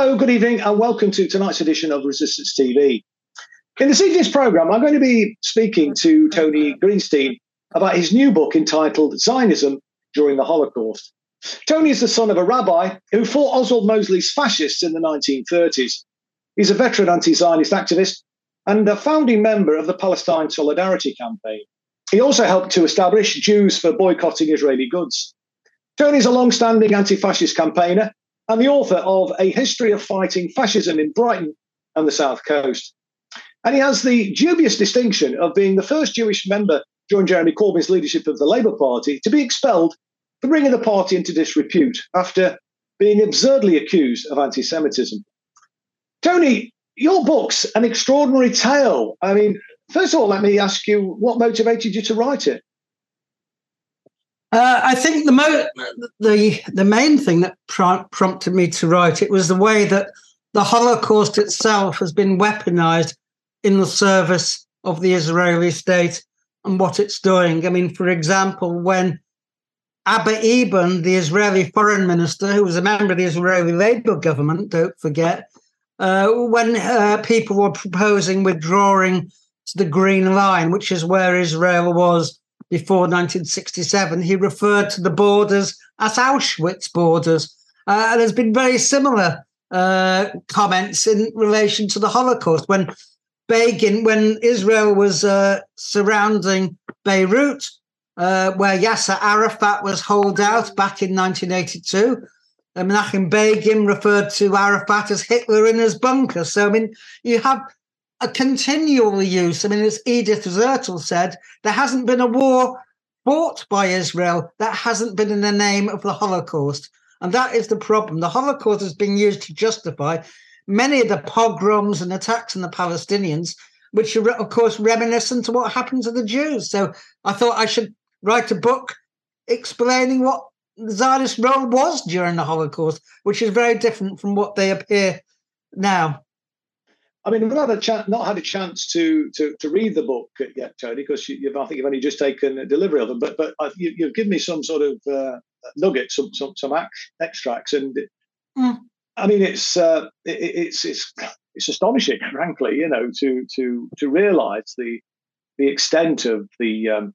Hello, good evening, and welcome to tonight's edition of Resistance TV. In this evening's programme, I'm going to be speaking to Tony Greenstein about his new book entitled Zionism During the Holocaust. Tony is the son of a rabbi who fought Oswald Mosley's fascists in the 1930s. He's a veteran anti Zionist activist and a founding member of the Palestine Solidarity Campaign. He also helped to establish Jews for boycotting Israeli goods. Tony is a long standing anti fascist campaigner and the author of A History of Fighting Fascism in Brighton and the South Coast. And he has the dubious distinction of being the first Jewish member during Jeremy Corbyn's leadership of the Labour Party to be expelled for bringing the party into disrepute after being absurdly accused of anti Semitism. Tony, your book's an extraordinary tale. I mean, first of all, let me ask you what motivated you to write it? Uh, I think the mo- the the main thing that pr- prompted me to write it was the way that the Holocaust itself has been weaponized in the service of the Israeli state and what it's doing. I mean, for example, when Abba Eban, the Israeli foreign minister, who was a member of the Israeli Labour government, don't forget, uh, when uh, people were proposing withdrawing to the Green Line, which is where Israel was before 1967, he referred to the borders as Auschwitz borders. Uh, and there's been very similar uh, comments in relation to the Holocaust. When Begin, when Israel was uh, surrounding Beirut, uh, where Yasser Arafat was holed out back in 1982, And Menachem Begin referred to Arafat as Hitler in his bunker. So, I mean, you have a continual use. I mean, as Edith Zertal said, there hasn't been a war fought by Israel that hasn't been in the name of the Holocaust. And that is the problem. The Holocaust has been used to justify many of the pogroms and attacks on the Palestinians, which are, of course, reminiscent to what happened to the Jews. So I thought I should write a book explaining what the Zionist role was during the Holocaust, which is very different from what they appear now. I mean, we've not had a chance, not had a chance to to, to read the book yet, Tony, because you, I think you've only just taken a delivery of them. But but you, have given me some sort of uh, nuggets, some some, some extracts, and mm. I mean, it's uh, it, it's it's it's astonishing, frankly, you know, to to to realise the the extent of the um,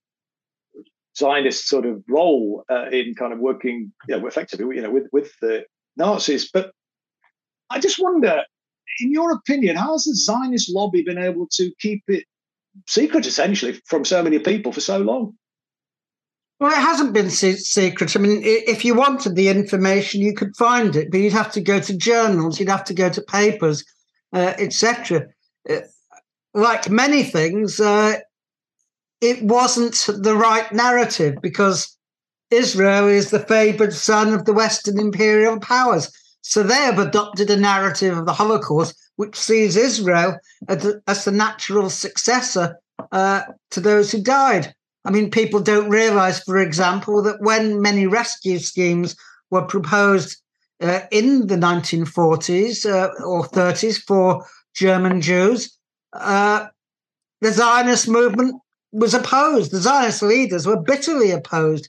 Zionist sort of role uh, in kind of working, you know, effectively, you know, with with the Nazis. But I just wonder, in your opinion, how has the Zionist lobby been able to keep it secret, essentially, from so many people for so long? Well, it hasn't been secret. I mean, if you wanted the information, you could find it, but you'd have to go to journals, you'd have to go to papers, uh, etc. Uh, like many things, uh, it wasn't the right narrative because Israel is the favored son of the Western imperial powers. So they have adopted a narrative of the Holocaust, which sees Israel as, the natural successor uh, to those who died. I mean, people don't realize, for example, that when many rescue schemes were proposed uh, in the 1940s uh, or 30s for German Jews, uh, the Zionist movement was opposed. The Zionist leaders were bitterly opposed.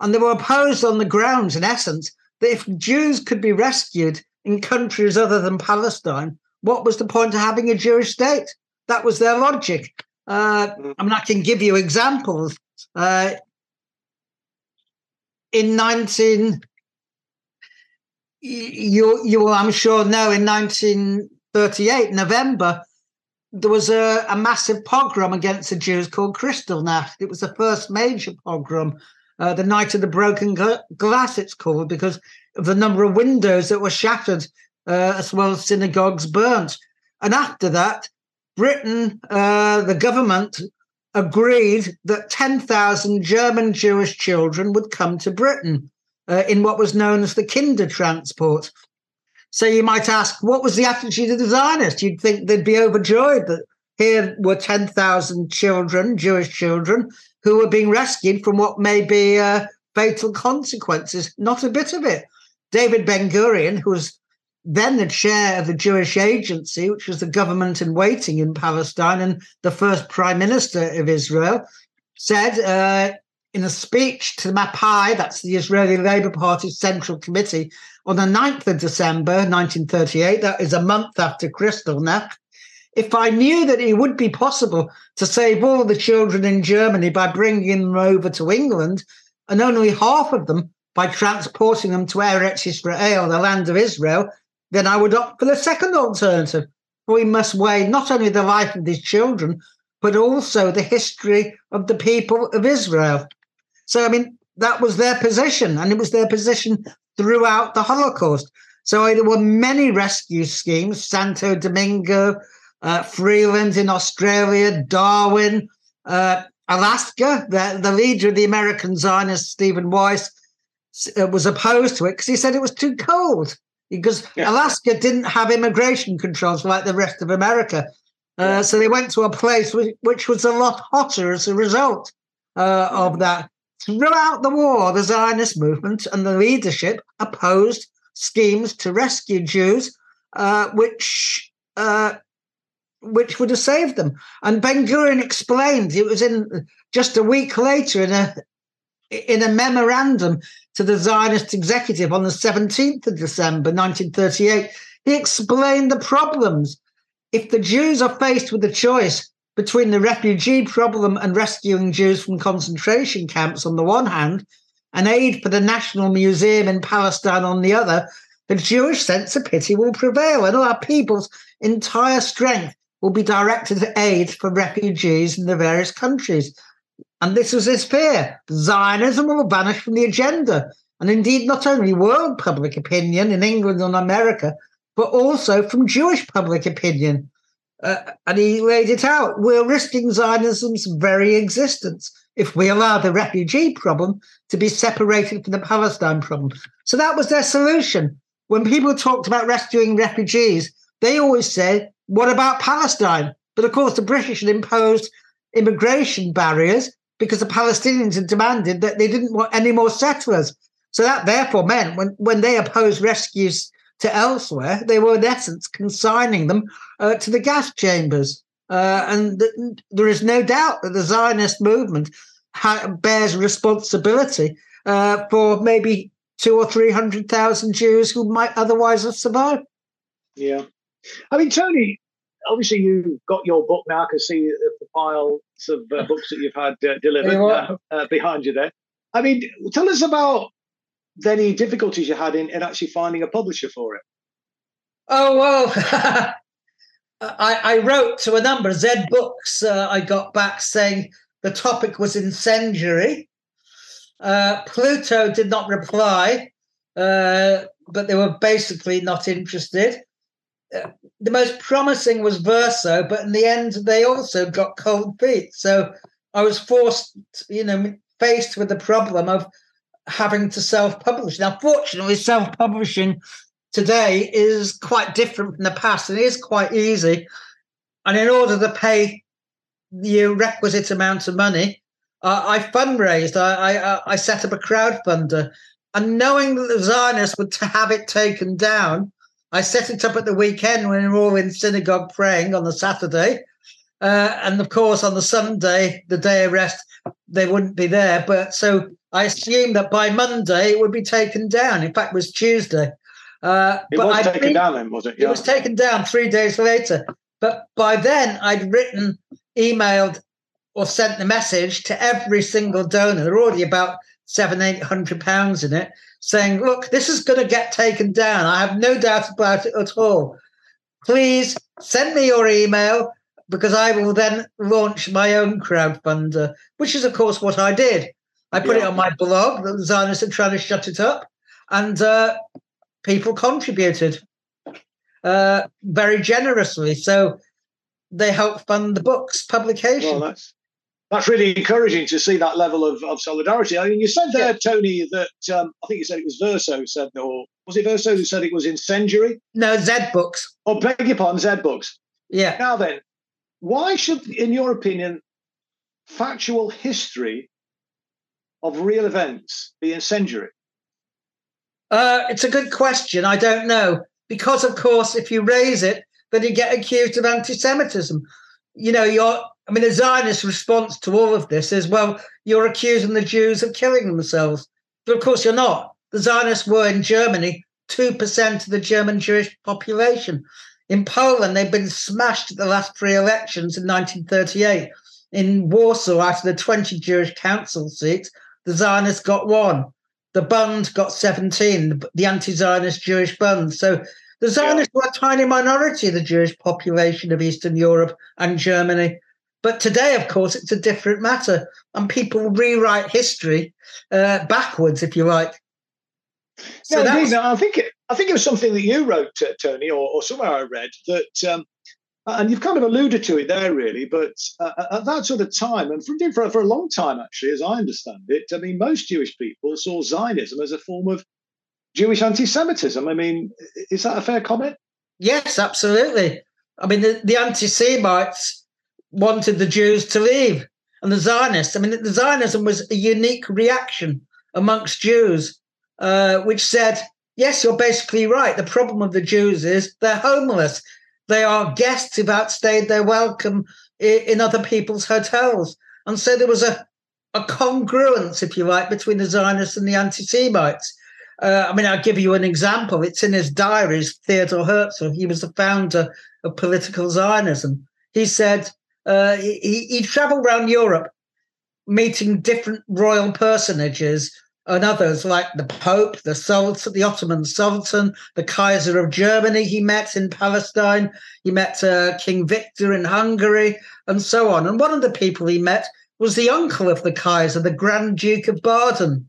And they were opposed on the grounds, in essence, that if Jews could be rescued in countries other than Palestine, what was the point of having a Jewish state? That was their logic. Uh, mm. I mean, I can give you examples. Uh, in 19, you, you will, I'm sure, know, in 1938, November, there was a, a massive pogrom against the Jews called Kristallnacht. It was the first major pogrom, uh, the night of the broken glass, it's called, because of the number of windows that were shattered, uh, as well as synagogues burnt. And after that, Britain, uh, the government, agreed that 10,000 German Jewish children would come to Britain uh, in what was known as the Kindertransport. So you might ask, what was the attitude of the Zionists? You'd think they'd be overjoyed that here were 10,000 children, Jewish children, who were being rescued from what may be uh, fatal consequences. Not a bit of it. David Ben Gurion, who was then the chair of the Jewish Agency, which was the government in waiting in Palestine and the first prime minister of Israel, said uh, in a speech to Mapai, that's the Israeli Labour Party's Central Committee, on the 9th of December 1938, that is a month after Kristallnacht, if I knew that it would be possible to save all the children in Germany by bringing them over to England, and only half of them by transporting them to Eretz Israel, the land of Israel, then I would opt for the second alternative. We must weigh not only the life of these children, but also the history of the people of Israel. So, I mean, that was their position, and it was their position throughout the Holocaust. So there were many rescue schemes, Santo Domingo, uh, Freeland in Australia, Darwin, uh, Alaska. The, the leader of the American Zionists, Stephen Wise, uh, was opposed to it because he said it was too cold. Because yeah. Alaska didn't have immigration controls like the rest of America. Uh. So they went to a place which, which, was a lot hotter as a result uh, of that. Throughout the war, the Zionist movement and the leadership opposed schemes to rescue Jews, uh, which uh, which would have saved them. And Ben Gurion explained it was in just a week later in a in a memorandum to the Zionist executive on the 17th of December 1938. He explained the problems. If the Jews are faced with a choice between the refugee problem and rescuing Jews from concentration camps on the one hand, and aid for the National Museum in Palestine on the other, the Jewish sense of pity will prevail, and our people's entire strength will be directed to aid for refugees in the various countries. And this was his fear. Zionism will vanish from the agenda. And indeed, not only world public opinion in England and America, but also from Jewish public opinion. Uh, and he laid it out. We're risking Zionism's very existence if we allow the refugee problem to be separated from the Palestine problem. So that was their solution. When people talked about rescuing refugees, they always said, What about Palestine? But of course, the British had imposed immigration barriers because the Palestinians had demanded that they didn't want any more settlers. So that therefore meant when, when they opposed rescues to elsewhere, they were in essence consigning them uh, to the gas chambers. Uh, and th- there is no doubt that the Zionist movement ha- bears responsibility uh, for maybe two or three hundred thousand Jews who might otherwise have survived. Yeah, I mean, Tony, obviously you've got your book now. I can see the piles of uh, books that you've had uh, delivered uh, uh, behind you there. I mean, tell us about any difficulties you had in, in actually finding a publisher for it. Oh well, I, I, wrote to a number of Zed Books. Uh, I got back saying the topic was incendiary. Uh, Pluto did not reply, but they were basically not interested the most promising was Verso, but in the end, they also got cold feet. So I was forced, you know, faced with the problem of having to self-publish. Now, fortunately, self-publishing today is quite different from the past, and is quite easy. And in order to pay the requisite amount of money, uh, I fundraised. I, I, I set up a crowdfunder, and knowing that the Zionists would have it taken down I set it up at the weekend when we were all in synagogue praying on the Saturday. Uh, and of course, on the Sunday, the day of rest, they wouldn't be there. But so I assumed that by Monday it would be taken down. In fact, it was Tuesday. Uh, it was I'd taken down then, was it? Yeah. It was taken down three days later. But by then, I'd written, emailed, or sent the message to every single donor. There were already about seven, eight hundred pounds in it, saying, look, this is going to get taken down. I have no doubt about it at all. Please send me your email because I will then launch my own crowdfunder, which is, of course, what I did. I put yeah. it on my blog. The Zionists are trying to shut it up, and uh, people contributed uh, very generously. So they helped fund the book's publication. Well, that's that's really encouraging to see that level of, of solidarity. I mean, you said there, yeah. Tony, that um, I think you said it was Verso said, or was it Verso who said it was incendiary? No, Zed Books. Oh, beg your pardon, Zed Books. Yeah. Now then, why should, in your opinion, factual history of real events be incendiary? Uh, it's a good question. I don't know. Because, of course, if you raise it, then you get accused of anti Semitism. You know, you're, I mean, the Zionist response to all of this is, well, you're accusing the Jews of killing themselves. But of course, you're not. The Zionists were in Germany 2% of the German Jewish population. In Poland, they've been smashed at the last three elections in 1938. In Warsaw, out of the 20 Jewish council seats, the Zionists got one. The Bund got 17, the anti Zionist Jewish Bund. So the Zionists yeah. were a tiny minority of the Jewish population of Eastern Europe and Germany. But today, of course, it's a different matter, and people rewrite history uh, backwards, if you like. So no, I think it, I think it was something that you wrote, uh, Tony, or, or, somewhere I read that, um, and you've kind of alluded to it there, really. But uh, at that sort of time, and for, for for a long time, actually, as I understand it, I mean, most Jewish people saw Zionism as a form of Jewish anti-Semitism. I mean, is that a fair comment? Yes, absolutely. I mean, the, the anti-Semites wanted the Jews to leave, and the Zionists. I mean, the Zionism was a unique reaction amongst Jews uh, which said, yes, you're basically right. The problem of the Jews is they're homeless. They are guests who've outstayed their welcome in other people's hotels. And so there was a, a congruence, if you like, between the Zionists and the anti Semites. Uh, I mean, I'll give you an example. It's in his diaries, Theodor Herzl. He was the founder of political Zionism. He said uh, he, he traveled around Europe meeting different royal personages and others like the Pope, the Sultan, the Ottoman Sultan, the Kaiser of Germany. He met in Palestine. He met uh, King Victor in Hungary, and so on. And one of the people he met was the uncle of the Kaiser, the Grand Duke of Baden.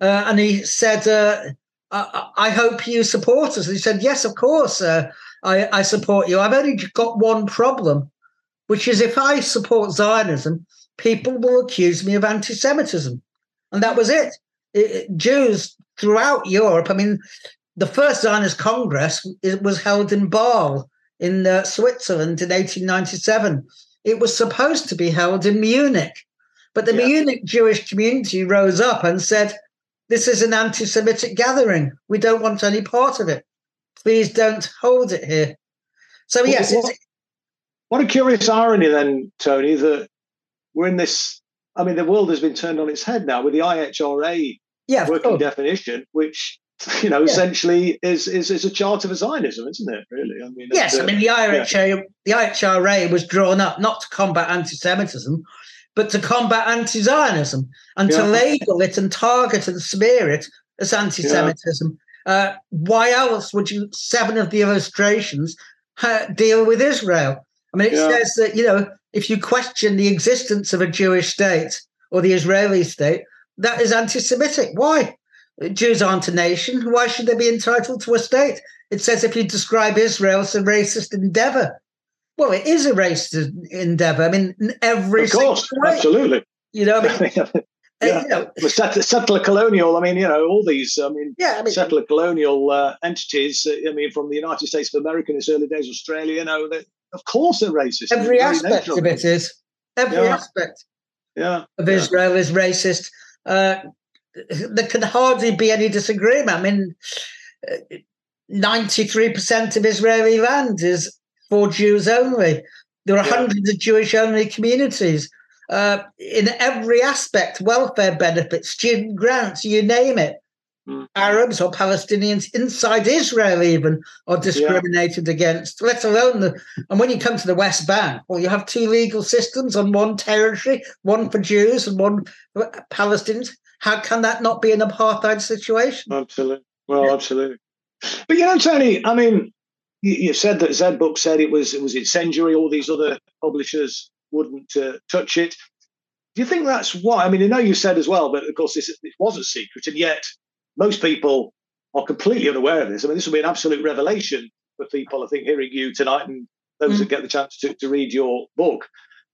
Uh, and he said, uh, I-, I, hope you support us." And he said, "Yes, of course, uh, I-, I support you. I've only got one problem, which is if I support Zionism, people will accuse me of anti-Semitism." And that was it it, Jews throughout Europe. I mean, the first Zionist Congress it was held in Basel in uh, Switzerland in 1897. It was supposed to be held in Munich, but the yeah. Munich Jewish community rose up and said, "This is an anti-Semitic gathering. We don't want any part of it. Please don't hold it here." So yes, what, what a curious irony then, Tony, that we're in this I mean, the world has been turned on its head now with the IHRA yeah, working definition, which you know, yeah. essentially is, is is a charter for Zionism, isn't it? Really, I mean, yes. Uh, I mean, the IHRA, yeah. the IHRA was drawn up not to combat anti-Semitism, but to combat anti-Zionism and yeah. to label it and target and smear it as anti-Semitism. Uh, why else would you? Seven of the illustrations uh, deal with Israel. I mean, it says that you know if you question the existence of a Jewish state or the Israeli state, that is anti Semitic. Why? Jews aren't a nation. Why should they be entitled to a state? It says if you describe Israel as a racist endeavor. Well, it is a racist endeavor. I mean, every of course, absolutely. You know, I mean, yeah. you know, the settler, colonial. I mean, you know, all these. I mean, yeah, I mean, settler colonial uh, entities. Uh, I mean, from the United States of America in its early days, Australia. You know, of course they're racist. Every aspect of it is. Every yeah. aspect yeah. of Israel is racist. Uh, there can hardly be any disagreement. I mean, 93% of Israeli land is for Jews only. There are yeah. hundreds of Jewish only communities. Uh, in every aspect, welfare benefits, student grants, you name it. Mm. Arabs or Palestinians inside Israel even are discriminated yeah. against, let alone the. And when you come to the West Bank, well, you have two legal systems on one territory, one for Jews and one for Palestinians. How can that not be an apartheid situation? Absolutely. Well, yeah. absolutely. But you know, Tony, I mean, you, you, said that Zed Book said it was it was incendiary. All these other publishers wouldn't uh, touch it. Do you think that's why? I mean, I know you said as well, but of course, this it was a secret, and yet most people are completely unaware of this. I mean, this will be an absolute revelation for people, I think, hearing you tonight and those mm. that get the chance to, to read your book.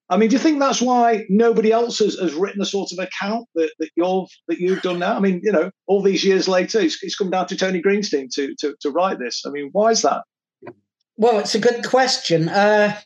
I mean, do you think that's why nobody else has, has written a sort of account that, that you've that you've done now? I mean, you know, all these years later, it's, it's come down to Tony Greenstein to, to to write this. I mean, why is that? Well, it's a good question. Uh,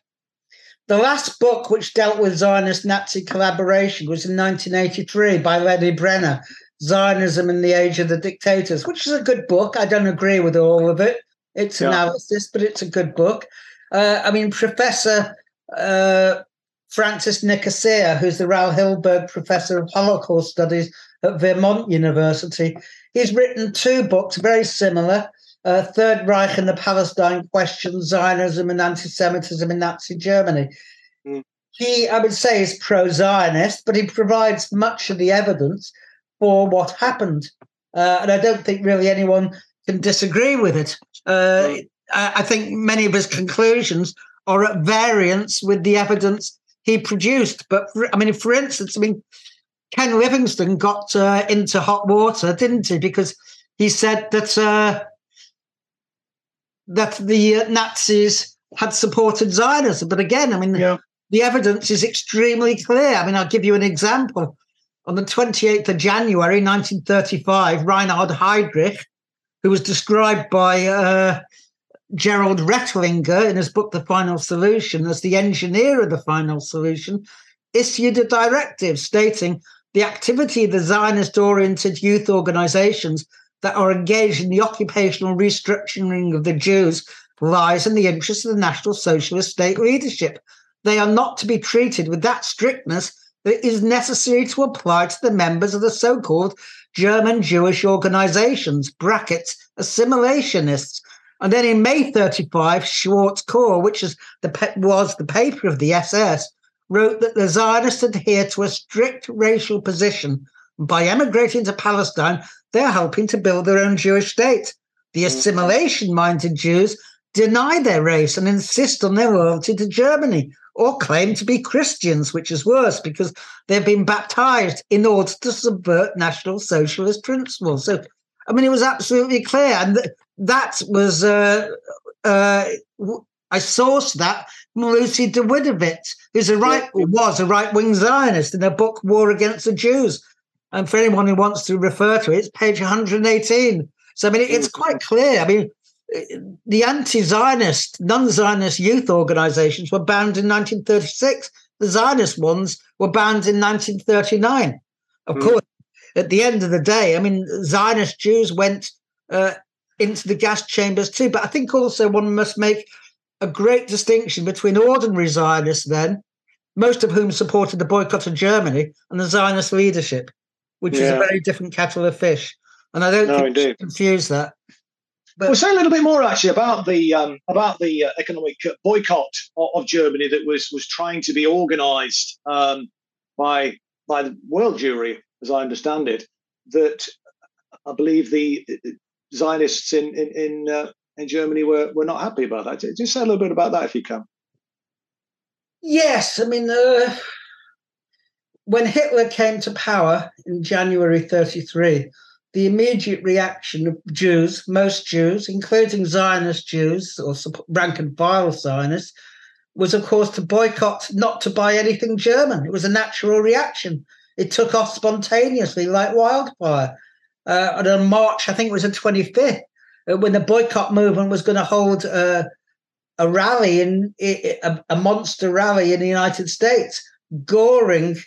the last book which dealt with Zionist Nazi collaboration was in 1983 by Lenni Brenner, Zionism in the Age of the Dictators, which is a good book. I don't agree with all of it. It's yeah. analysis, but it's a good book. Uh, I mean, Professor uh, Francis Nicosia, who's the Raul Hilberg Professor of Holocaust Studies at Vermont University. He's written two books very similar uh, Third Reich and the Palestine Question Zionism and Anti Semitism in Nazi Germany. Mm. He, I would say, is pro Zionist, but he provides much of the evidence for what happened. Uh, and I don't think really anyone can disagree with it. Uh, I, I think many of his conclusions are at variance with the evidence he produced. But for, I mean, for instance, I mean, Ken Livingstone got uh, into hot water, didn't he? Because he said that uh, that the uh, Nazis had supported Zionism. But again, I mean, yeah. the evidence is extremely clear. I mean, I'll give you an example. On the 28th of January 1935, Reinhard Heydrich, who was described by uh, Gerald Reitlinger in his book The Final Solution as the engineer of the final solution, issued a directive stating the activity of the Zionist oriented youth organizations that are engaged in the occupational restructuring of the Jews lies in the interest of the National Socialist state leadership. They are not to be treated with that strictness that is necessary to apply to the members of the so called German Jewish organizations, brackets, assimilationists. And then in May 35, Schwarz Korps, which is the, was the paper of the SS, wrote that the Zionists adhere to a strict racial position. By emigrating to Palestine, they're helping to build their own Jewish state. The mm-hmm. assimilation minded Jews deny their race and insist on their loyalty to Germany, or claim to be Christians, which is worse because they've been baptized in order to subvert National Socialist principles. So, I mean, it was absolutely clear. And th- that was, uh, uh, I sourced that from Lucy Dawidowicz, who's a right, was a right wing Zionist in her book War Against the Jews. And for anyone who wants to refer to it, it's page 118. So, I mean, it's quite clear. I mean, the anti-Zionist, non-Zionist youth organizations were banned in 1936. The Zionist ones were banned in 1939. Of mm. course, at the end of the day, I mean, Zionist Jews went uh, into the gas chambers too. But I think also one must make a great distinction between ordinary Zionists, then, most of whom supported the boycott of Germany, and the Zionist leadership, which yeah. is a very different kettle of fish. And I don't no, think we confuse that. But, we'll say a little bit more actually about the um, about the uh, economic boycott of, of, Germany that was was trying to be organised um, by by the World Jewry, as I understand it. That I believe the Zionists in in in, uh, in Germany were were not happy about that. Just say a little bit about that if you can. Yes, I mean. Uh, when Hitler came to power in January 33, the immediate reaction of Jews, most Jews, including Zionist Jews or rank and file Zionists, was of course to boycott, not to buy anything German. It was a natural reaction. It took off spontaneously like wildfire. Uh, and on March, I think it was the 25th, uh, when the boycott movement was going to hold uh, a rally in a, a monster rally in the United States, Goering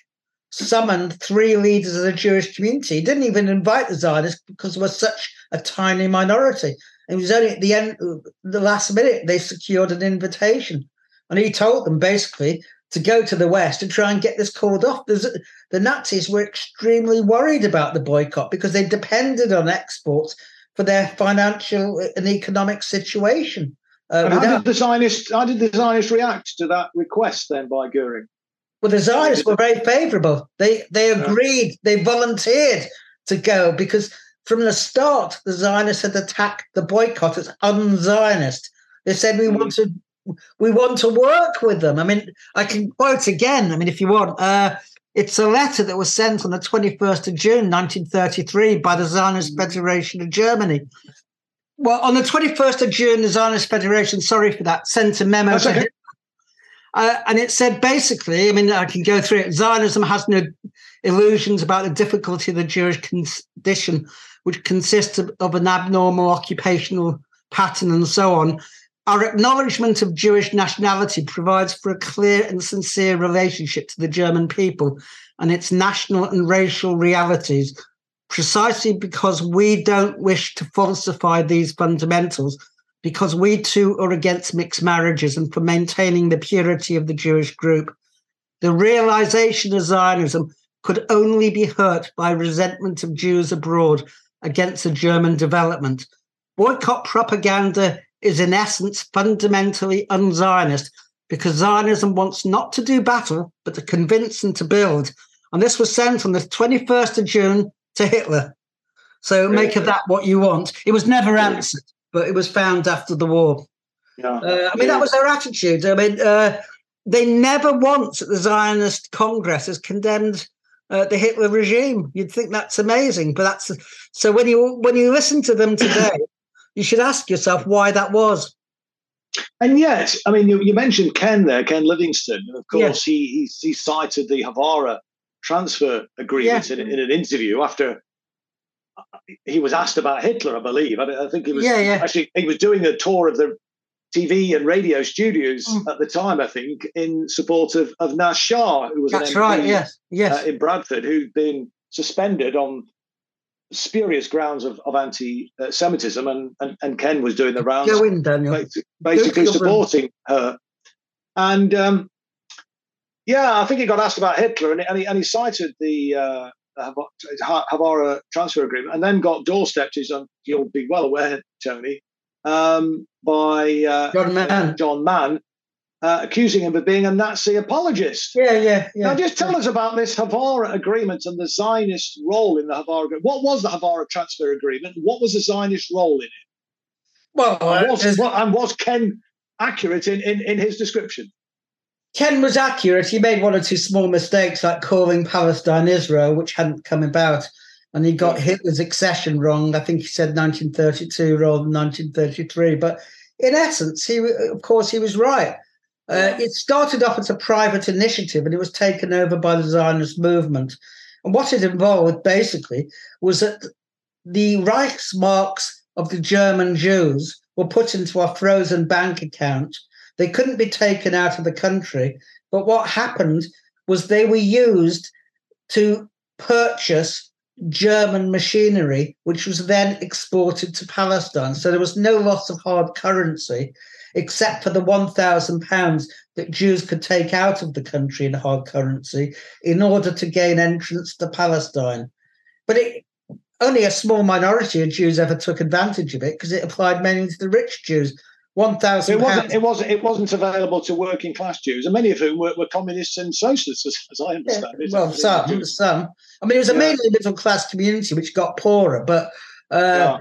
summoned three leaders of the Jewish community. He didn't even invite the Zionists because there was such a tiny minority. It was only at the end, the last minute, they secured an invitation. And he told them basically to go to the West and try and get this called off. The Nazis were extremely worried about the boycott because they depended on exports for their financial and economic situation. Uh, how did the Zionists how did the Zionists react to that request then by Goering? Well, the Zionists were very favourable. They they agreed, they volunteered to go because from the start, the Zionists had attacked the boycott as un-Zionist. They said we mm. want to we want to work with them. I mean, I can quote again. I mean, if you want, uh, it's a letter that was sent on the 21st of June, 1933, by the Zionist mm. Federation of Germany. Well, on the 21st of June, the Zionist Federation, sorry for that, sent a memo to. Uh, and it said basically, I mean, I can go through it. Zionism has no illusions about the difficulty of the Jewish condition, which consists of, of an abnormal occupational pattern and so on. Our acknowledgement of Jewish nationality provides for a clear and sincere relationship to the German people and its national and racial realities, precisely because we don't wish to falsify these fundamentals because we too are against mixed marriages and for maintaining the purity of the Jewish group. The realization of Zionism could only be hurt by resentment of Jews abroad against the German development. Boycott propaganda is, in essence, fundamentally un Zionist because Zionism wants not to do battle, but to convince and to build. And this was sent on the 21st of June to Hitler. So make of that what you want. It was never answered, but it was found after the war. Yeah. Uh, I mean, that was their attitude. I mean, uh, they never once at the Zionist Congress has condemned uh, the Hitler regime. You'd think that's amazing, but that's so. When you when you listen to them today, you should ask yourself why that was. And yet, I mean, you, you mentioned Ken there, Ken Livingstone, and of course, he, he, he cited the Haavara transfer agreement yeah. in, in, an interview after he was asked about Hitler, I believe. I, I think he was yeah, yeah. actually he was doing a tour of the TV and radio studios mm. at the time, I think, in support of, of Naz Shah, who was That's right, yes, yes. Uh, in Bradford, who'd been suspended on spurious grounds of, of anti-Semitism, and, and, and Ken was doing the rounds, Go in, Daniel. basically supporting her. And um, yeah, I think he got asked about Hitler, and, and, he, and he cited the uh, Haavara transfer agreement, and then got doorstepped, as you'll be well aware, Tony, um, by uh, John Mann, John Mann uh, accusing him of being a Nazi apologist. Yeah, yeah, yeah. Now, just tell yeah. us about this Haavara agreement and the Zionist role in the Haavara agreement. What was the Havara transfer agreement? What was the Zionist role in it? Well, and was, and was Ken accurate in, in, in his description? Ken was accurate. He made one or two small mistakes, like calling Palestine Israel, which hadn't come about. And he got Hitler's accession wrong. I think he said 1932 rather than 1933. But in essence, he, of course, he was right. Uh, it started off as a private initiative and it was taken over by the Zionist movement. And what it involved basically was that the Reichsmarks of the German Jews were put into a frozen bank account. They couldn't be taken out of the country. But what happened was they were used to purchase German machinery, which was then exported to Palestine. So there was no loss of hard currency except for the £1,000 that Jews could take out of the country in hard currency in order to gain entrance to Palestine. But it, only a small minority of Jews ever took advantage of it because it applied mainly to the rich Jews. One thousand. It wasn't. It wasn't. It wasn't available to working class Jews, and many of whom were, were communists and socialists, as, as I understand yeah, Well, some, some. I mean, it was a yeah. mainly middle class community which got poorer, but uh,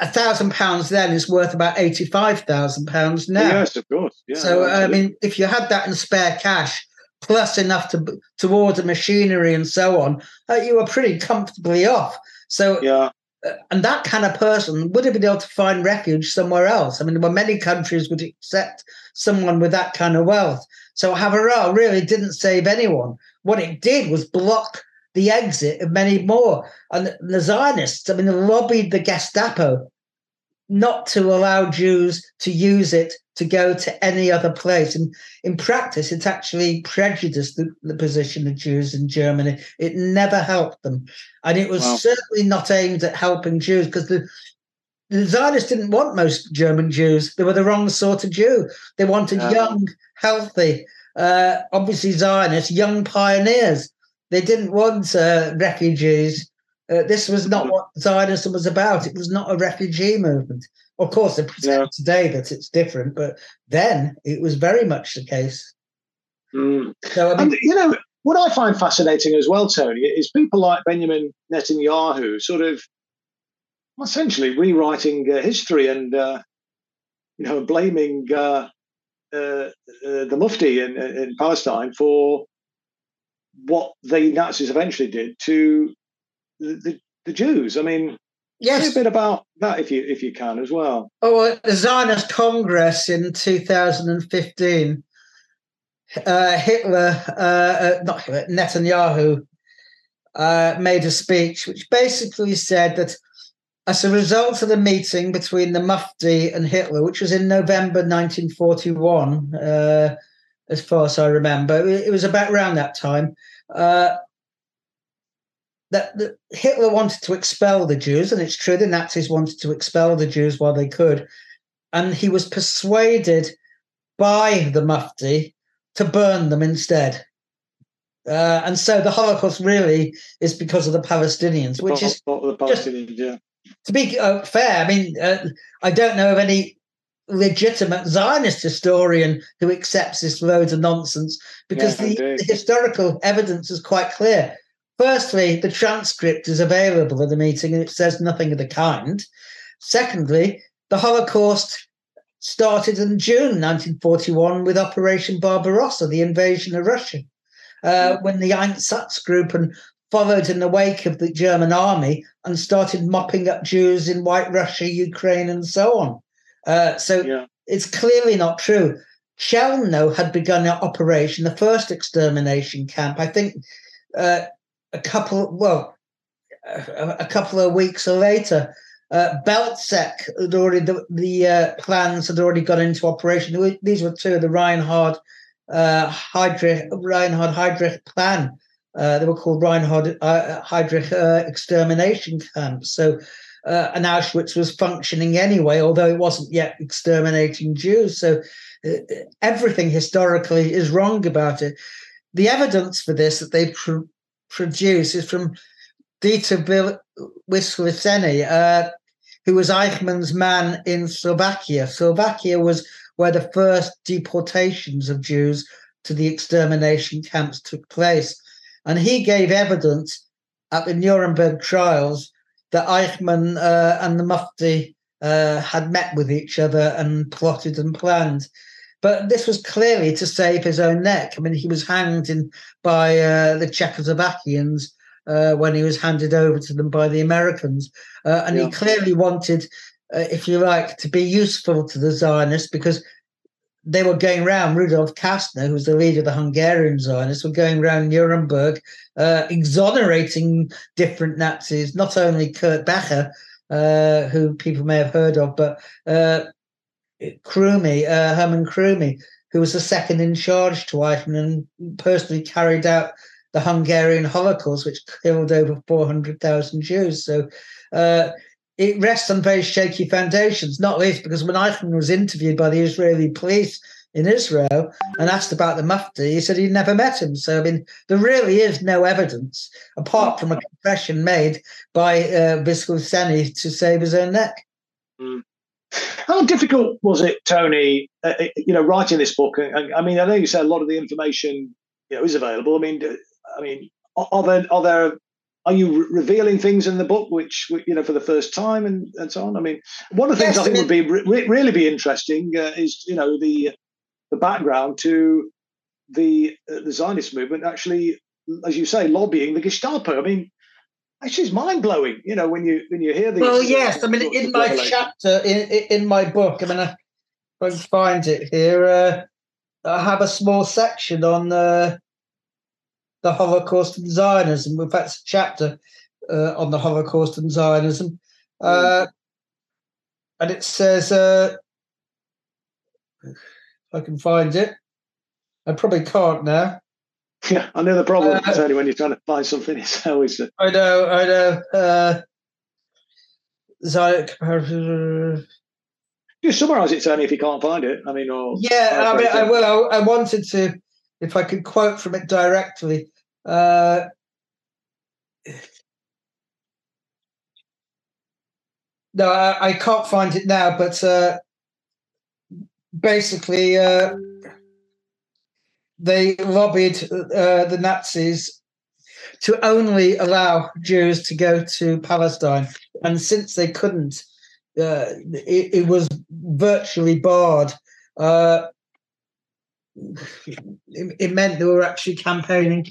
a thousand pounds then is worth about eighty five thousand pounds now. Yes, of course. Yeah, so I mean, if you had that in spare cash plus enough to to order machinery and so on, uh, you were pretty comfortably off. So yeah. Uh, and that kind of person would have been able to find refuge somewhere else. I mean, there were many countries would accept someone with that kind of wealth. So Haavara really didn't save anyone. What it did was block the exit of many more. And the Zionists, I mean, lobbied the Gestapo not to allow Jews to use it to go to any other place. And in practice, it actually prejudiced the, the position of Jews in Germany. It never helped them. And it was wow. certainly not aimed at helping Jews because the, the Zionists didn't want most German Jews. They were the wrong sort of Jew. They wanted yeah. young, healthy, uh, obviously Zionists, young pioneers. They didn't want uh, refugees. Uh, this was not what Zionism was about. It was not a refugee movement. Of course, they pretend today that it's different, but then it was very much the case. Mm. So, I mean, and, you know, what I find fascinating as well, Tony, is people like Benjamin Netanyahu sort of essentially rewriting uh, history and, uh, you know, blaming uh, uh, uh the Mufti in, in Palestine for what the Nazis eventually did to the, the, the Jews. I mean, yes. a bit about that if you if you can as well. Oh, the Zionist Congress in 2015, uh, Hitler, uh, uh, not Hitler, Netanyahu, uh, made a speech which basically said that as a result of the meeting between the Mufti and Hitler, which was in November 1941, uh, as far as I remember. It was about around that time uh, that, that, Hitler wanted to expel the Jews, and it's true the Nazis wanted to expel the Jews while they could. and he was persuaded by the Mufti to burn them instead. Uh, and so the Holocaust really is because of the Palestinians, which is the Palestinians, just, yeah. To be uh, fair, I mean, uh, I don't know of any legitimate Zionist historian who accepts this load of nonsense because yeah, the, the, historical evidence is quite clear. Firstly, the transcript is available of the meeting and it says nothing of the kind. Secondly, the Holocaust started in June 1941 with Operation Barbarossa, the invasion of Russia, uh, when the Einsatzgruppen and followed in the wake of the German army and started mopping up Jews in White Russia, Ukraine, and so on. Uh, so yeah. it's clearly not true. Chelmno had begun an operation, the first extermination camp, I think uh, a couple, well, a, couple of weeks later. Uh, Belzec had already, the, the uh, plans had already gone into operation. These were two of the Reinhard uh, Heydrich, Reinhard Heydrich plan. Uh, they were called Reinhard uh, Heydrich uh, extermination camps. So uh, and Auschwitz was functioning anyway, although it wasn't yet exterminating Jews. So everything historically is wrong about it. The evidence for this that they pr- produce is from Dieter Wisliceny, uh, who was Eichmann's man in Slovakia. Slovakia was where the first deportations of Jews to the extermination camps took place. And he gave evidence at the Nuremberg trials that Eichmann uh, and the Mufti uh, had met with each other and plotted and planned. But this was clearly to save his own neck. I mean, he was hanged in by uh, the Czechoslovakians uh, when he was handed over to them by the Americans, uh, and yeah. he clearly wanted, uh, if you like, to be useful to the Zionists because they were going around. Rudolf Kastner, who was the leader of the Hungarian Zionists, were going around Nuremberg, uh, exonerating different Nazis, not only Kurt Becher, uh, who people may have heard of, but Krumey, uh, Herman Krumey, who was the second in charge to Eichmann and personally carried out the Hungarian Holocaust, which killed over 400,000 Jews. So uh, it rests on very shaky foundations, not least because when Eichmann was interviewed by the Israeli police in Israel and asked about the Mufti, he said he'd never met him. So, I mean, there really is no evidence apart from a confession made by uh, Wisliceny to save his own neck. Mm. How difficult was it, Tony, uh, uh you know, writing this book? I, I mean, I know you said a lot of the information you know, is available. I mean, I mean, are there, are there are you re- revealing things in the book which you know for the first time and, and so on i mean one of the things i think would be re- really be interesting uh, is you know the the background to the uh, the zionist movement actually as you say lobbying the gestapo i mean it's just mind blowing you know when you when you hear these well yes i mean in my chapter in in my book i mean I, I can find it here uh, i have a small section on uh, the Holocaust and Zionism. In fact, it's a chapter uh, on the Holocaust and Zionism. Uh, and it says, uh, if I can find it, I probably can't now. Yeah, I know the problem, uh, Tony, when you're trying to find something. It's always. A... I know, I know. Uh, Zion, just summarize it, Tony, if you can't find it. I mean, or yeah, I mean, I will. I, I wanted to if I could quote from it directly. Uh, no, I, I, can't find it now, but uh, basically, uh, they lobbied uh, the Nazis to only allow Jews to go to Palestine. And since they couldn't, uh, it, it, was virtually barred. Uh, it, it, meant they were actually campaigning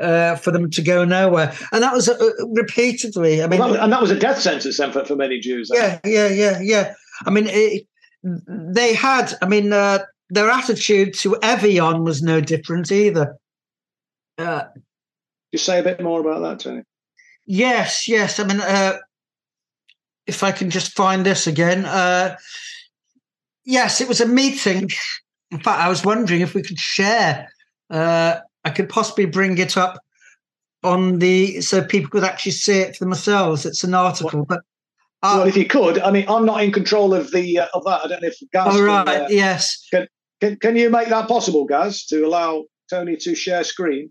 uh, for them to go nowhere, and that was uh, repeatedly. I mean, well, and that was a death sentence then for, for many Jews. Yeah, yeah, yeah, yeah. I mean, it, they had. I mean, uh, their attitude to Evian was no different either. Uh, you say a bit more about that, Tony? Yes, yes. I mean, uh, if I can just find this again. Uh, yes, it was a meeting in fact, I was wondering if we could share. Uh, I could possibly bring it up on the so people could actually see it for themselves. It's an article, what? but Uh, well, if you could, I mean, I'm not in control of the uh, of that. I don't know if Gaz. All right. Can, uh, yes. Can, can can you make that possible, Gaz, to allow Tony to share screen?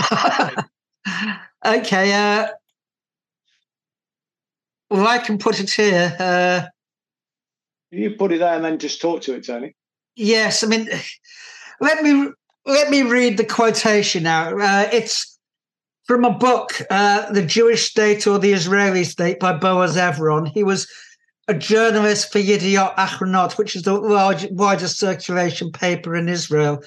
okay. Uh, well, I can put it here. Uh, you put it there and then just talk to it, Tony. Yes, I mean, let me let me read the quotation now. Uh, it's from a book, uh, "The Jewish State or the Israeli State" by Boaz Evron. He was a journalist for Yediot Achronot, which is the large, widest circulation paper in Israel,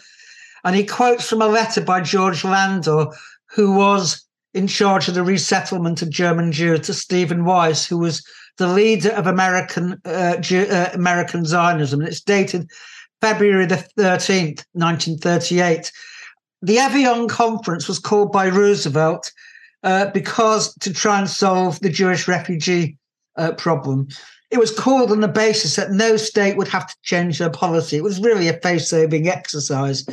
and he quotes from a letter by George Landauer, who was in charge of the resettlement of German Jews, to Stephen Wise, who was the leader of American uh, Jew, uh, American Zionism. And it's dated February the 13th, 1938. The Evian Conference was called by Roosevelt uh, because to try and solve the Jewish refugee uh, problem. It was called on the basis that no state would have to change their policy. It was really a face-saving exercise.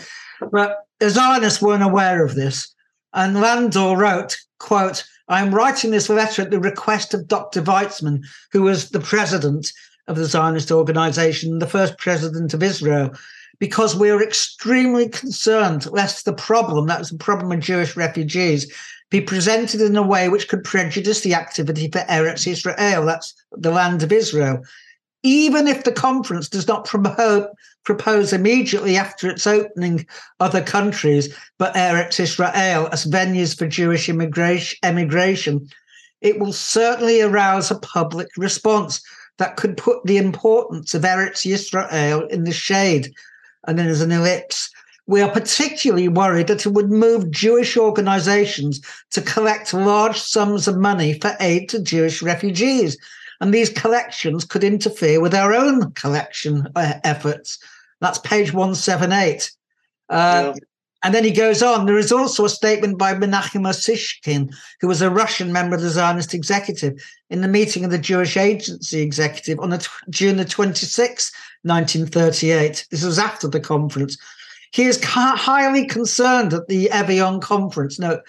But the Zionists weren't aware of this. And Landauer wrote, quote, I'm writing this letter at the request of Dr. Weizmann, who was the president of the Zionist organization, the first president of Israel, because we are extremely concerned lest the problem, that was the problem of Jewish refugees, be presented in a way which could prejudice the activity for Eretz Israel, that's the land of Israel. Even if the conference does not propose immediately after its opening other countries, but Eretz Israel as venues for Jewish immigration, emigration, it will certainly arouse a public response that could put the importance of Eretz Israel in the shade. And then there's an ellipse. We are particularly worried that it would move Jewish organizations to collect large sums of money for aid to Jewish refugees and these collections could interfere with our own collection uh, efforts. That's page 178. Uh, yeah. And then he goes on. There is also a statement by Menachem Ussishkin, who was a Russian member of the Zionist executive, in the meeting of the Jewish Agency executive on the, June the 26th, 1938. This was after the conference. He is highly concerned at the Evian conference. Now,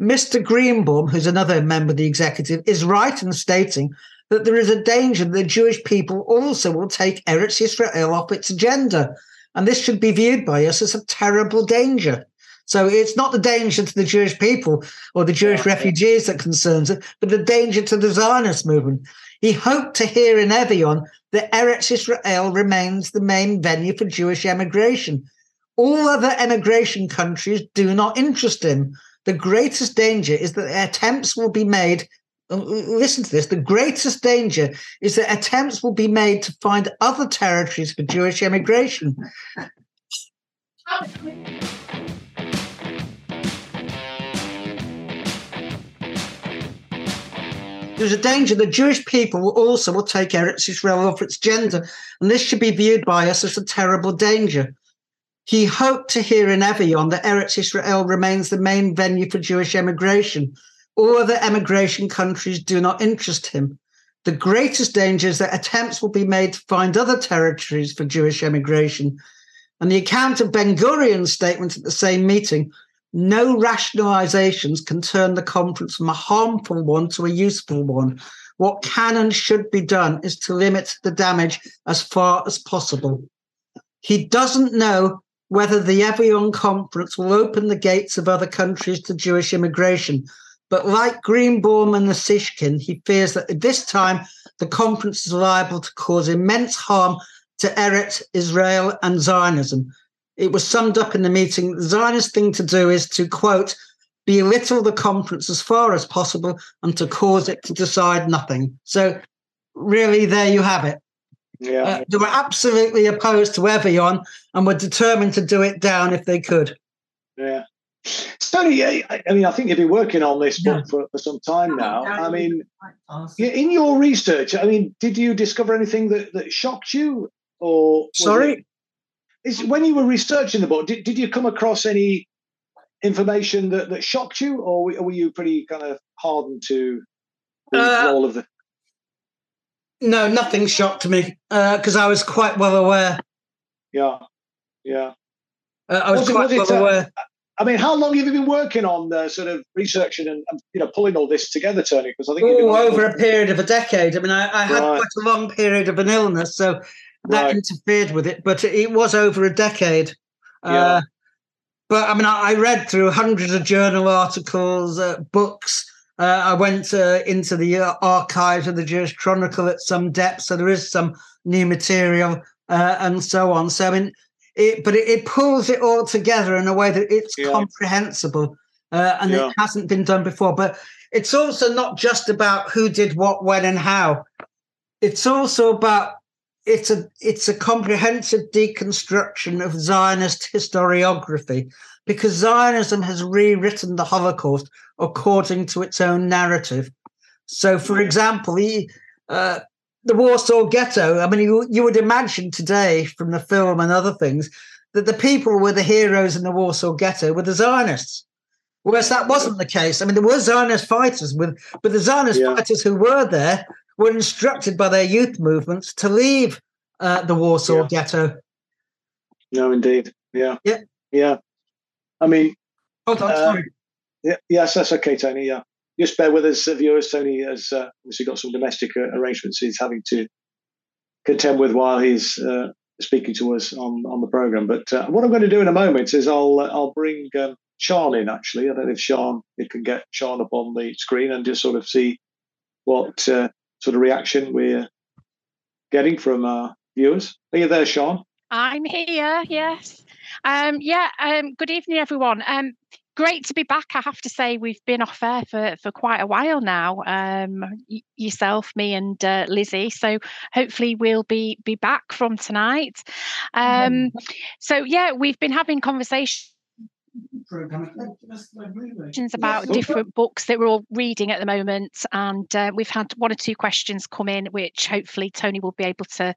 Mr. Greenbaum, who's another member of the executive, is right in stating that there is a danger that the Jewish people also will take Eretz Israel off its agenda. And this should be viewed by us as a terrible danger. So it's not the danger to the Jewish people or the Jewish yeah, refugees that concerns it, but the danger to the Zionist movement. He hoped to hear in Evian that Eretz Israel remains the main venue for Jewish emigration. All other emigration countries do not interest him. The greatest danger is that attempts will be made listen to this the greatest danger is that attempts will be made to find other territories for Jewish emigration. There's a danger that Jewish people will also will take Eretz Israel off its gender, and this should be viewed by us as a terrible danger. He hoped to hear in Evian that Eretz Israel remains the main venue for Jewish emigration, all other emigration countries do not interest him. The greatest danger is that attempts will be made to find other territories for Jewish emigration. And the account of Ben Gurion's statement at the same meeting no rationalizations can turn the conference from a harmful one to a useful one. What can and should be done is to limit the damage as far as possible. He doesn't know whether the Evian conference will open the gates of other countries to Jewish immigration, but like Greenbaum and Ussishkin, he fears that at this time the conference is liable to cause immense harm to Eretz, Israel, and Zionism. It was summed up in the meeting the Zionist thing to do is to, quote, belittle the conference as far as possible and to cause it to decide nothing. So, really, there you have it. Yeah. Uh, they were absolutely opposed to Evian and were determined to do it down if they could. Yeah. Tony, I, I mean, I think you've been working on this book yeah. for, for some time now. I mean, in your research, I mean, did you discover anything that, that shocked you? Or sorry, it, is when you were researching the book, did, did you come across any information that, that shocked you, or were you pretty kind of hardened to uh, all of the? No, nothing shocked me because uh, I was quite well aware. Yeah, yeah. Uh, I was, was quite it, well uh, aware. I mean, how long have you been working on the sort of researching and, and you know pulling all this together, Tony? Because I think oh, over a period of a decade. I mean, I, I had right. quite a long period of an illness, so that right. interfered with it. But it was over a decade. Yeah. Uh, but I mean, I, I, read through hundreds of journal articles, uh, books. Uh, I went uh, into the uh, archives of the Jewish Chronicle at some depth, so there is some new material uh, and so on. So I mean, it, but it, it, pulls it all together in a way that it's yeah. comprehensible, uh, and yeah. it hasn't been done before. But it's also not just about who did what, when, and how. It's also about it's a it's a comprehensive deconstruction of Zionist historiography because Zionism has rewritten the Holocaust according to its own narrative. So, for example, he, uh, the Warsaw Ghetto. I mean, you, you would imagine today from the film and other things that the people were the heroes in the Warsaw Ghetto were the Zionists. Whereas that wasn't the case. I mean, there were Zionist fighters, with, but the Zionist yeah. fighters who were there were instructed by their youth movements to leave uh, the Warsaw yeah. Ghetto. No, indeed. Yeah. Yeah. Yeah. I mean, hold on. Uh, sorry. Yeah, yes, that's okay, Tony. Yeah just bear with us, viewers. Tony has uh, obviously got some domestic uh, arrangements he's having to contend with while he's uh, speaking to us on, on the program. But uh, what I'm going to do in a moment is I'll uh, I'll bring um, Sean in. Actually, I don't know if Sean you can get Sean up on the screen and just sort of see what uh, sort of reaction we're getting from our viewers. Are you there, Sean? I'm here. Yes. Um, yeah. Um, good evening, everyone. Um, great to be back. I have to say, we've been off air for, for quite a while now. Um, y- yourself, me, and uh, Lizzie. So hopefully we'll be be back from tonight. Um, mm-hmm. So yeah, we've been having conversations about different books that we're all reading at the moment and uh, we've had one or two questions come in which hopefully tony will be able to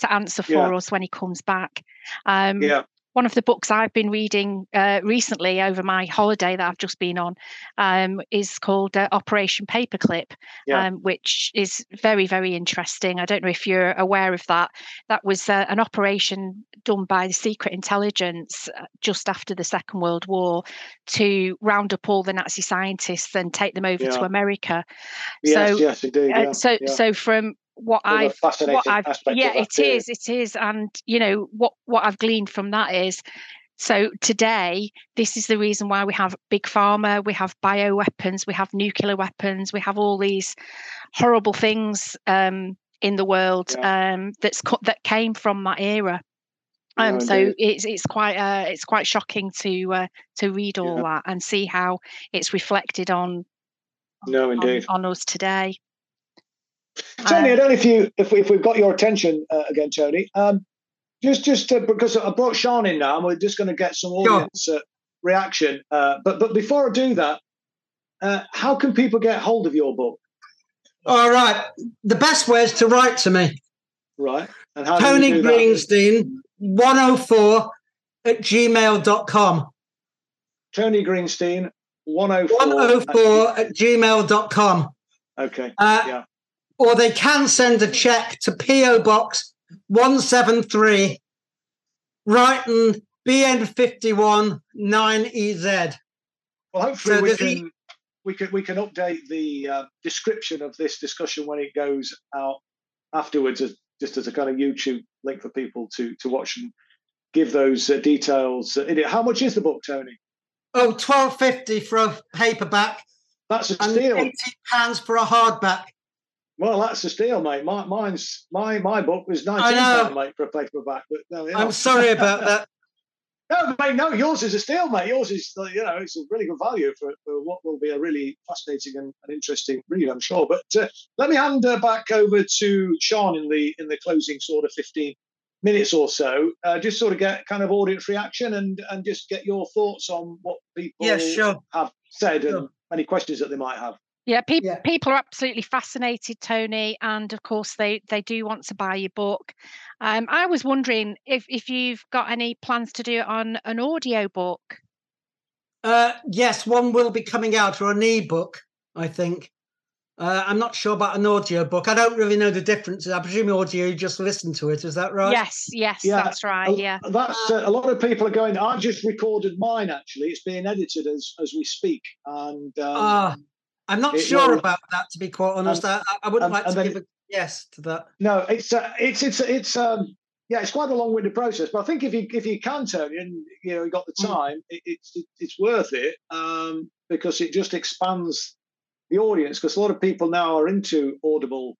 to answer for yeah. us when he comes back um, yeah one of the books I've been reading uh, recently over my holiday that I've just been on um, is called uh, Operation Paperclip, yeah. um, which is very, very interesting. I don't know if you're aware of that. That was uh, an operation done by the secret intelligence uh, just after the Second World War to round up all the Nazi scientists and take them over yeah. to America. Yes, so, yes, indeed. Uh, yeah, so, so from what I've, what I've yeah, it is, it is, and you know what what I've gleaned from that is. So today, this is the reason why we have big pharma, we have bioweapons, we have nuclear weapons, we have all these horrible things um, in the world yeah. um, that's that came from that era. Um, no, so it's it's quite uh, it's quite shocking to uh, to read all yeah. that and see how it's reflected on no, indeed. on, on us today. Tony, I don't know if you if, we, if we've got your attention uh, again, Tony. Um, just just to, because I brought Sean in now, and we're just going to get some audience sure. uh, reaction. Uh, but but before I do that, uh, how can people get hold of your book? All right, the best way is to write to me. Right, and how Tony Greenstein, one hundred four at gmail.com. Tony Greenstein, 104, 104 at, at gmail.com. Okay. Uh, yeah or they can send a check to PO Box 173, Brighton, BN51 9EZ. Well, hopefully so we can, we can we can update the uh, description of this discussion when it goes out afterwards, as, just as a kind of YouTube link for people to to watch and give those uh, details. it. How much is the book, Tony? Oh, twelve fifty for a paperback. That's a steal. Eighty pounds for a hardback. Well, that's a steal, mate. My, mine's my my book was nineteen pound, mate, for a paperback. But no, I'm sorry about that. no, mate, no, yours is a steal, mate. Yours is, you know, it's a really good value for, for what will be a really fascinating and, and interesting read, I'm sure. But uh, let me hand uh, back over to Sean in the in the closing sort of 15 minutes or so, uh, just sort of get kind of audience reaction and and just get your thoughts on what people yeah, sure. have said sure. and any questions that they might have. Yeah, pe- yeah, people are absolutely fascinated, Tony, and of course they they do want to buy your book. Um, I was wondering if if you've got any plans to do it on an audio book. Uh, yes, one will be coming out or an ebook, I think. Uh, I'm not sure about an audio book. I don't really know the difference. I presume audio, you just listen to it. Is that right? Yes, yes, yeah, that's right. Yeah, that's uh, a lot of people are going. I just recorded mine. Actually, it's being edited as as we speak, and um, uh, I'm not sure will, about that. To be quite honest, I, I, wouldn't like to then, give a yes to that. No, it's uh, it's it's it's um yeah, it's quite a long-winded process, but I think if you if you can Tony and you know you got the mm. time, it, it's it's worth it um, because it just expands the audience. Because a lot of people now are into Audible,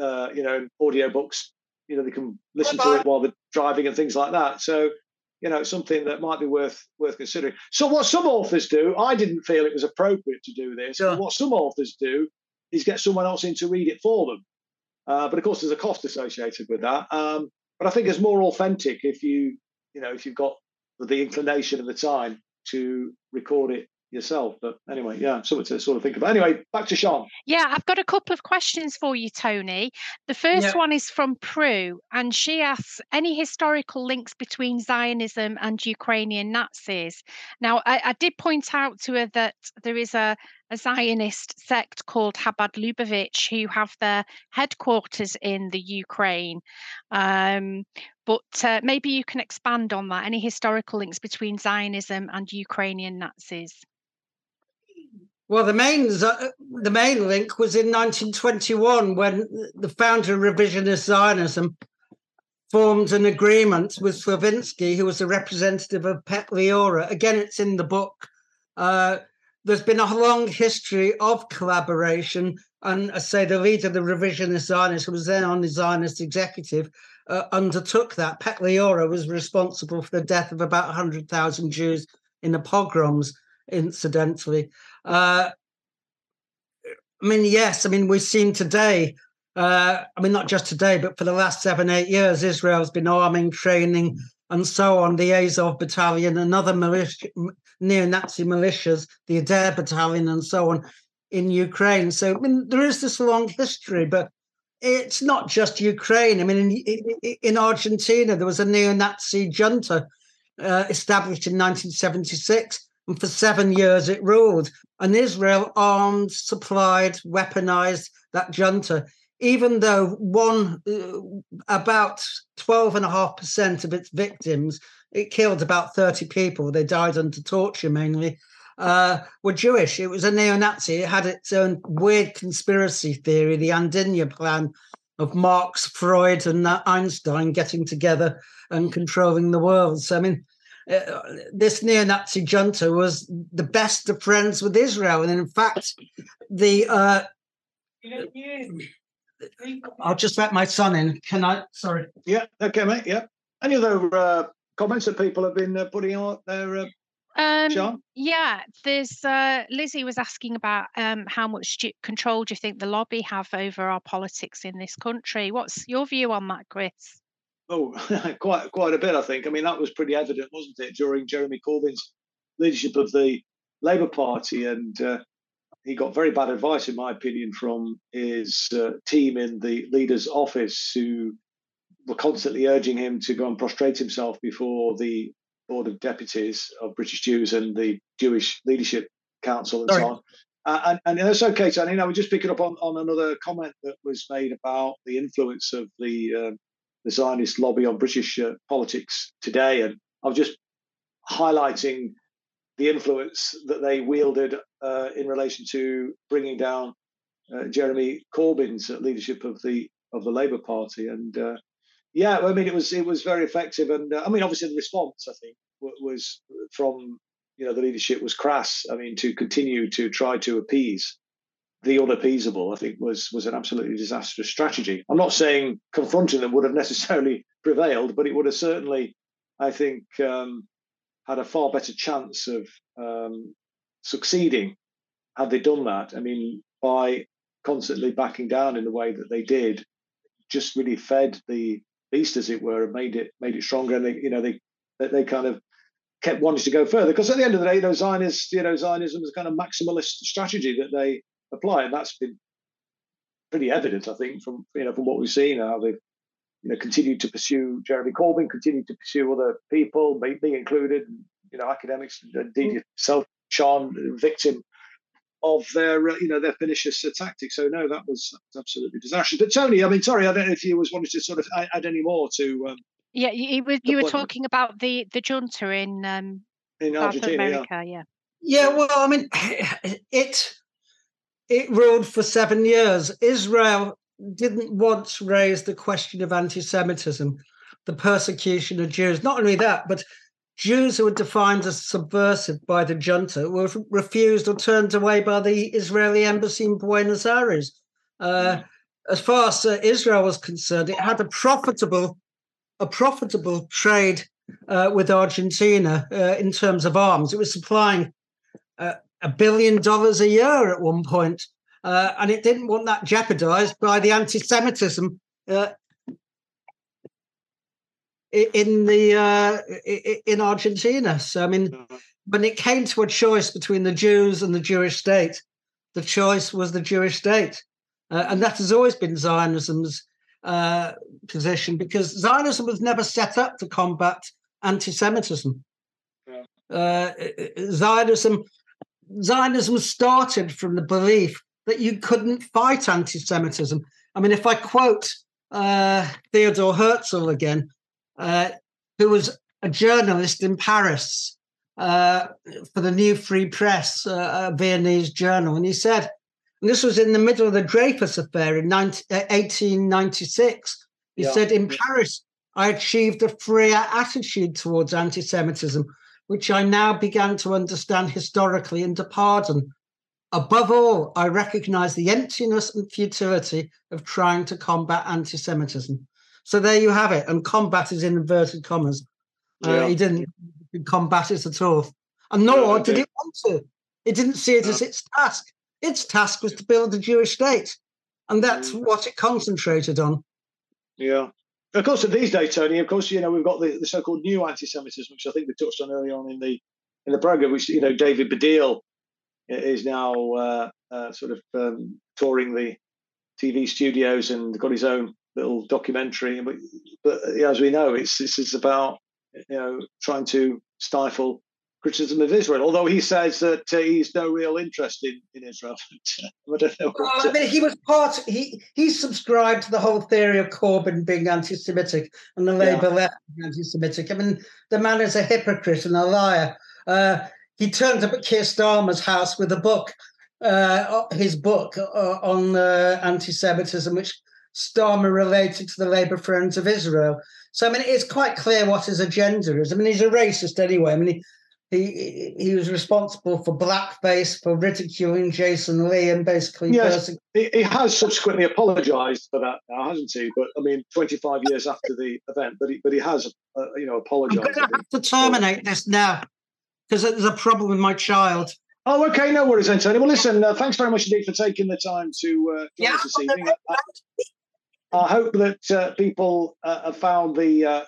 uh, you know, audiobooks. You know, they can listen to it while they're driving and things like that. So, you know, it's something that might be worth worth considering. So, what some authors do, I didn't feel it was appropriate to do this. Sure. But what some authors do is get someone else in to read it for them. Uh, but of course, there's a cost associated with that. Um, but I think it's more authentic if you, you know, if you've got the inclination and the time to record it yourself. But anyway, yeah, something to sort of think about. Anyway, back to Sean. Yeah, I've got a couple of questions for you, Tony. The first yeah. one is from Prue, and she asks any historical links between Zionism and Ukrainian Nazis. Now, I, I did point out to her that there is a, a Zionist sect called Chabad Lubavitch who have their headquarters in the Ukraine. Um, but uh, maybe you can expand on that. Any historical links between Zionism and Ukrainian Nazis? Well, the main the main link was in 1921 when the founder of revisionist Zionism formed an agreement with Slavinsky, who was a representative of Petliura. Again, it's in the book. Uh, there's been a long history of collaboration, and I say the leader of the revisionist Zionists, who was then on the Zionist executive, uh, undertook that. Petliura was responsible for the death of about 100,000 Jews in the pogroms incidentally. Uh, I mean, yes, I mean, we've seen today, uh, I mean, not just today, but for the last seven, eight years, Israel's been arming, training, and so on the Azov battalion and other militia, neo-Nazi militias, the Aidar battalion, and so on in Ukraine. So I mean, there is this long history, but it's not just Ukraine. I mean, in, in Argentina, there was a neo-Nazi junta uh, established in 1976 and for seven years it ruled. And Israel armed, supplied, weaponized that junta, even though one, uh, about 12.5% of its victims, it killed about 30 people. They died under torture mainly. Uh, were Jewish. It was a neo Nazi. It had its own weird conspiracy theory, the Andinia plan of Marx, Freud, and Einstein getting together and controlling the world. So, I mean, uh, this neo-Nazi junta was the best of friends with Israel, and in fact, the uh, I'll just let my son in. Can I? Sorry. Yeah. Okay, mate. Yeah. Any other uh, comments that people have been uh, putting out there? Uh, um, Sean? Yeah, there's uh, Lizzie was asking about um, how much control do you think the lobby have over our politics in this country? What's your view on that, Chris? Oh, quite quite a bit, I think. I mean, that was pretty evident, wasn't it, during Jeremy Corbyn's leadership of the Labour Party, and uh, he got very bad advice, in my opinion, from his uh, team in the leader's office, who were constantly urging him to go and prostrate himself before the board of deputies of British Jews and the Jewish Leadership Council and Sorry. so on. Uh, and, and that's okay, Tony. You know, we just pick it up on, on another comment that was made about the influence of the um, the Zionist lobby on British uh, politics today. And I was just highlighting the influence that they wielded uh, in relation to bringing down uh, Jeremy Corbyn's leadership of the of the Labour Party. And uh, yeah, I mean, it was it was very effective. And uh, I mean, obviously, the response I think was from you know the leadership was crass. I mean, to continue to try to appease the unappeasable, I think, was was an absolutely disastrous strategy. I'm not saying confronting them would have necessarily prevailed, but it would have certainly, I think, um, had a far better chance of um, succeeding had they done that. I mean, by constantly backing down in the way that they did, just really fed the beast, as it were, and made it made it stronger. And they, you know, they they kind of kept wanting to go further because at the end of the day, those Zionists, you know, Zionism is a kind of maximalist strategy that they apply, and that's been pretty evident, I think, from you know from what we've seen. How they've you know continued to pursue Jeremy Corbyn, continued to pursue other people, me, included, you know, academics, indeed mm. yourself, Sean, victim of their uh, you know their pernicious uh, tactics. So no, that was, that was, absolutely disastrous. But Tony, I mean, sorry, I don't know if you was wanted to sort of add, add any more to. Um, yeah, you, were you were talking about the the junta in um, in Argentina, America, yeah. yeah. Yeah, well, I mean, it it ruled for seven years. Israel didn't once raise the question of anti-Semitism, the persecution of Jews. Not only that, but Jews who were defined as subversive by the junta were refused or turned away by the Israeli embassy in Buenos Aires. Uh, as far as uh, Israel was concerned, it had a profitable, a profitable trade uh, with Argentina uh, in terms of arms. It was supplying uh, a billion dollars a year at one point, uh, and it didn't want that jeopardized by the anti-Semitism in the uh, in Argentina. So I mean, mm-hmm. when it came to a choice between the Jews and the Jewish state, the choice was the Jewish state, uh, and that has always been Zionism's uh, position because Zionism was never set up to combat anti-Semitism. Uh, Zionism Zionism started from the belief that you couldn't fight anti-Semitism. I mean, if I quote uh, Theodore Herzl again, uh, who was a journalist in Paris uh, for the New Free Press, uh, a Viennese journal. And he said, and this was in the middle of the Dreyfus affair in 19, 1896. Uh, he yeah. said, In Paris, I achieved a freer attitude towards anti Semitism, which I now began to understand historically and to pardon. Above all, I recognize the emptiness and futility of trying to combat anti Semitism. So there you have it. And combat is in inverted commas. Uh, he didn't combat it at all. And nor did it want to. It didn't see it as its task. Its task was to build a Jewish state. And that's mm. what it concentrated on. Yeah. Of course, these days, Tony, of course, you know, we've got the, the so-called new anti-Semitism, which I think we touched on earlier on in the in the program, which, you know, David Baddiel is now uh, uh, sort of um, touring the TV studios and got his own little documentary. But, but as we know, it's this is about you know trying to stifle criticism of Israel. Although he says that uh, he's no real interest in, in Israel. I don't know. Well, I mean, he was part. He he subscribed to the whole theory of Corbyn being anti-Semitic and the Labour yeah. left being anti-Semitic. I mean, the man is a hypocrite and a liar. Uh, he turned up at Keir Starmer's house with a book, uh, his book uh, on uh, anti-Semitism, which Starmer related to the Labour Friends of Israel. So I mean, it's quite clear what his agenda is. I mean, he's a racist anyway. I mean, he he, he was responsible for blackface, for ridiculing Jason Lee, and basically. Yes, he, he has subsequently apologised for that now, hasn't he? But I mean, 25 years after the event, but he but he has, uh, you know, apologised. I'm going to have to terminate this now because there's a problem with my child. Oh, okay, no worries, Antonio. Well, listen, uh, thanks very much indeed for taking the time to uh, join yeah, us this evening. I hope that uh, people uh, have found the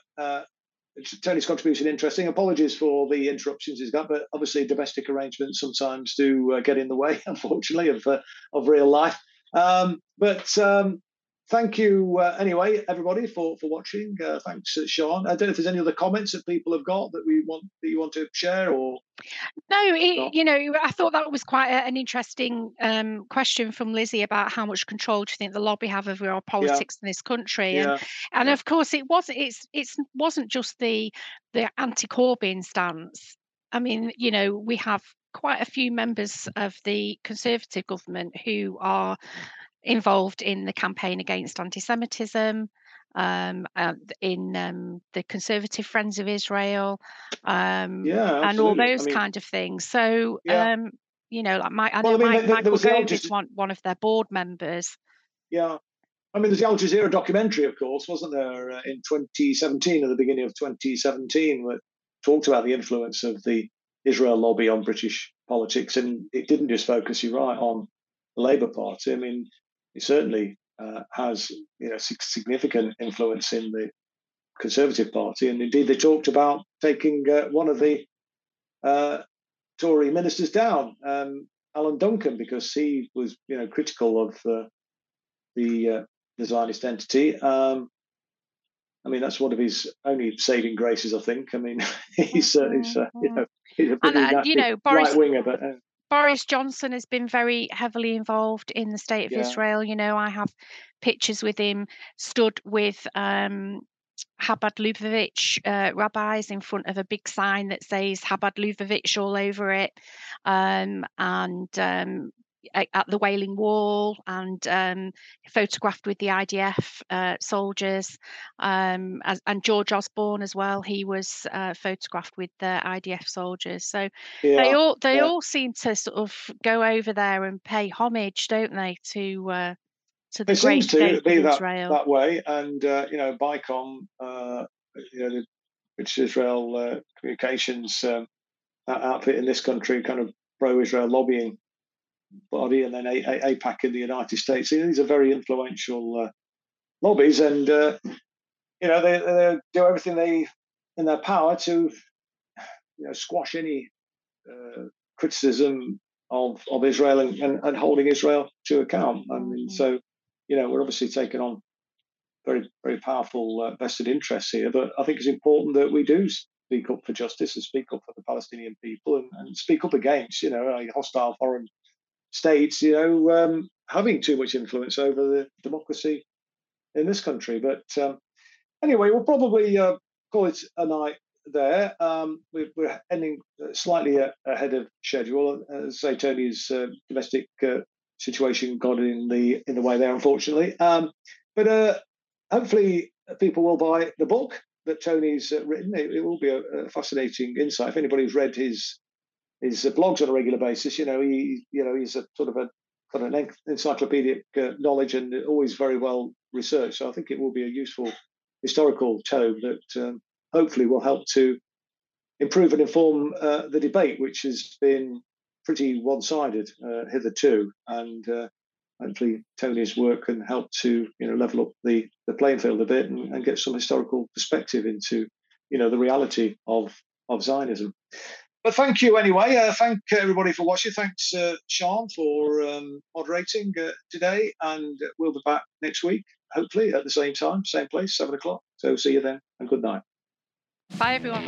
Tony's contribution interesting. Apologies for the interruptions he's got, but obviously domestic arrangements sometimes do uh, get in the way, unfortunately, of uh, of real life. Um, but um, thank you uh, anyway, everybody, for for watching. Uh, thanks, uh, Sean. I don't know if there's any other comments that people have got that we want that you want to share or. No, it, you know, I thought that was quite a, an interesting um, question from Lizzie about how much control do you think the lobby have over our politics yeah. in this country, yeah. and and yeah. of course it wasn't. It's it's wasn't just the the anti-Corbyn stance. I mean, you know, we have quite a few members of the Conservative government who are involved in the campaign against anti-Semitism, um, uh, in um, the Conservative Friends of Israel, um, yeah, and all those I mean, kind of things. So, yeah. Um, you know, like my, I know well, I mean, Mike, there, Michael Gove is one, one of their board members. Yeah. I mean, there's the Al Jazeera documentary, of course, wasn't there, uh, in 2017, at the beginning of 2017, that talked about the influence of the Israel lobby on British politics. And it didn't just focus, you're right, on the Labour Party. I mean, it certainly uh, has you know significant influence in the Conservative Party, and indeed they talked about taking uh, one of the uh, Tory ministers down, um, Alan Duncan, because he was you know critical of uh, the uh, the Zionist entity. Um, I mean, that's one of his only saving graces, I think. I mean, he's, uh, he's uh, you know, he's a pretty and, uh, you know, Boris, right winger, but uh, Boris Johnson has been very heavily involved in the state of yeah. Israel. You know, I have pictures with him stood with um, Chabad Lubavitch uh, rabbis in front of a big sign that says Habad Lubavitch all over it, um, and um, at the Wailing Wall, and um, photographed with the IDF uh, soldiers, um, as, and George Osborne as well. He was uh, photographed with the IDF soldiers. So yeah, they all they yeah. all seem to sort of go over there and pay homage, don't they, to uh, to the it great seems to be that, that way. And uh, you know, BICOM, uh, you know, British Israel uh, Communications um, outfit in this country, kind of pro-Israel lobbying body, and then a- a- AIPAC in the United States. These are very influential uh, lobbies, and uh, you know, they, they do everything they in their power to you know squash any uh, criticism of of Israel and, and, and, holding Israel to account. I mean, mm-hmm. so you know, we're obviously taking on very, very powerful uh, vested interests here. But I think it's important that we do speak up for justice and speak up for the Palestinian people and, and speak up against, you know, a hostile foreign states, you know, um, having too much influence over the democracy in this country. But um, anyway, we'll probably uh, call it a night there. Um, we're, we're, ending slightly ahead of schedule. As I say, Tony's uh, domestic uh, situation got in the in the way there, unfortunately. Um, but uh, hopefully, people will buy the book that Tony's uh, written. It, it, will be a, a, fascinating insight. If anybody's read his his blogs on a regular basis, you know he you know he's a sort of a got an encyclopedic uh, knowledge and always very well researched. So I think it will be a useful historical tome that um, hopefully will help to improve and inform uh, the debate, which has been pretty one-sided uh, hitherto, and uh, hopefully Tony's work can help to you know level up the the playing field a bit and, and get some historical perspective into you know the reality of of Zionism. But thank you anyway. Uh, thank everybody for watching. Thanks, uh, Sean, for um, moderating uh, today, and we'll be back next week, hopefully at the same time, same place, seven o'clock. So see you then, and good night. Bye, everyone.